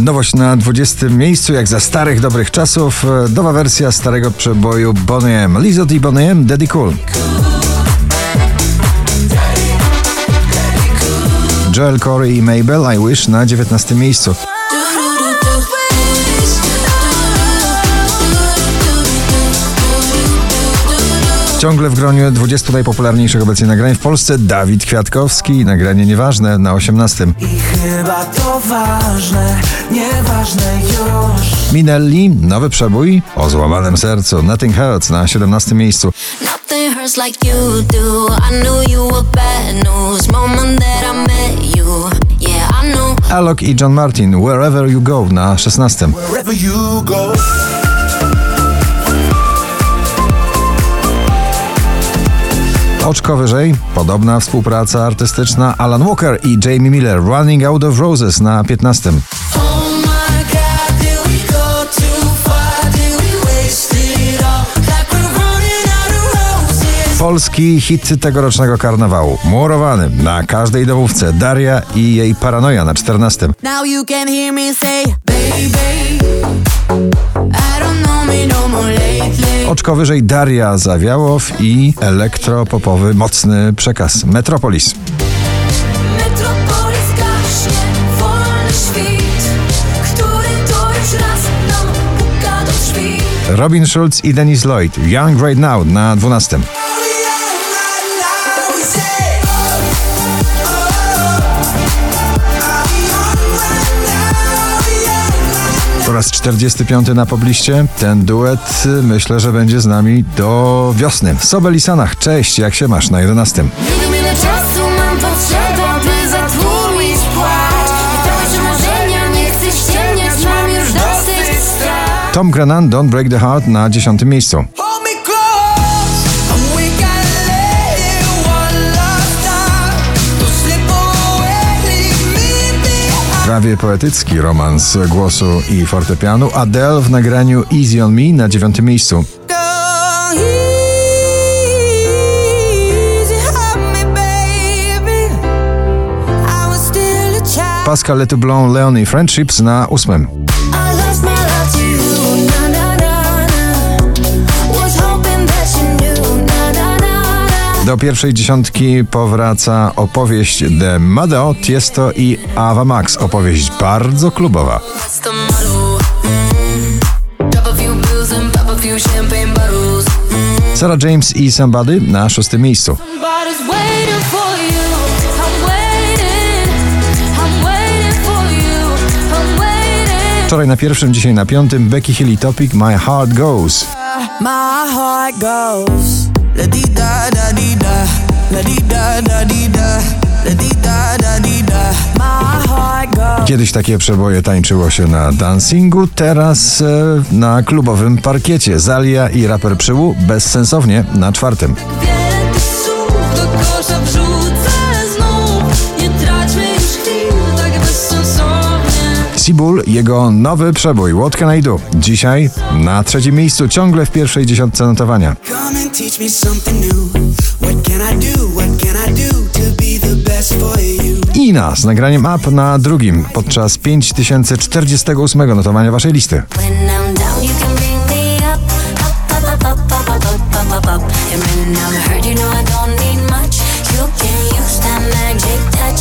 Nowość na 20 miejscu, jak za starych dobrych czasów, nowa wersja starego przeboju Bonnie M. Lizzo i Bonnie M. Daddy Cool. Joel Corey i Mabel I Wish na 19 miejscu. Ciągle w gronie 20 najpopularniejszych obecnie nagrań w Polsce. Dawid Kwiatkowski, nagranie nieważne na 18. I chyba to ważne, nieważne już. Minelli, nowy przebój o złamanym sercu. Nothing Hurts na 17 miejscu. Nothing hurts like you do. I knew you were bad news. Moment that I met you. Yeah, I knew. Alok i John Martin Wherever You Go na 16. Wherever you go Oczko wyżej, podobna współpraca artystyczna Alan Walker i Jamie Miller Running Out of Roses na 15. Oh my god, did we go too far? Did we waste it all? Like we're running out of roses Polski hit tegorocznego karnawału. Murowany na każdej domówce Daria i jej paranoja na 14. Now you can hear me say Oczko wyżej Daria Zawiałow i elektropopowy mocny przekaz Metropolis. Metropolis gaśnie, wolny świt Który to już raz nam puka do drzwi Robin Schulz i Dennis Lloyd Young Right Now na 12. Po raz 45 na pobliście. Ten duet y, myślę, że będzie z nami do wiosny. Sobel i Sanach, cześć, jak się masz na 11. Nie wiem ile czasu mam potrzeba, by zatłumić płacz I pełć marzenia, nie chcę ściemniać, mam już dosyć strach Tom Grennan, Don't Break the Heart na 10 miejscu. Prawie poetycki romans głosu i fortepianu. Adele w nagraniu Easy on Me na 9 miejscu. Pascal Letoublon, Leonie Friendships na 8. Do pierwszej dziesiątki powraca opowieść The Madeo, Tiesto i Ava Max. Opowieść bardzo klubowa. Sarah James i Somebody na szóstym miejscu. Wczoraj na pierwszym, dzisiaj na piątym Becky Hill Topic My Heart Goes. My heart goes la di da da di da la di da da di da la di da da di da My heart goes Kiedyś takie przeboje tańczyło się na dancingu, teraz e, na klubowym parkiecie. Zalia i raper Przyłu bezsensownie na czwartym. Wiele słów do kosza wrzucę Seabull, jego nowy przebój What Can I Do. Dzisiaj na trzecim miejscu, ciągle w pierwszej dziesiątce notowania. Ina z nagraniem Up na drugim podczas 5048 notowania waszej listy.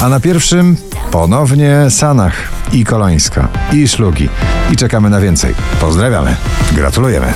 A na pierwszym ponownie Sanach i Kolońska i Szlugi. I czekamy na więcej. Pozdrawiamy. Gratulujemy.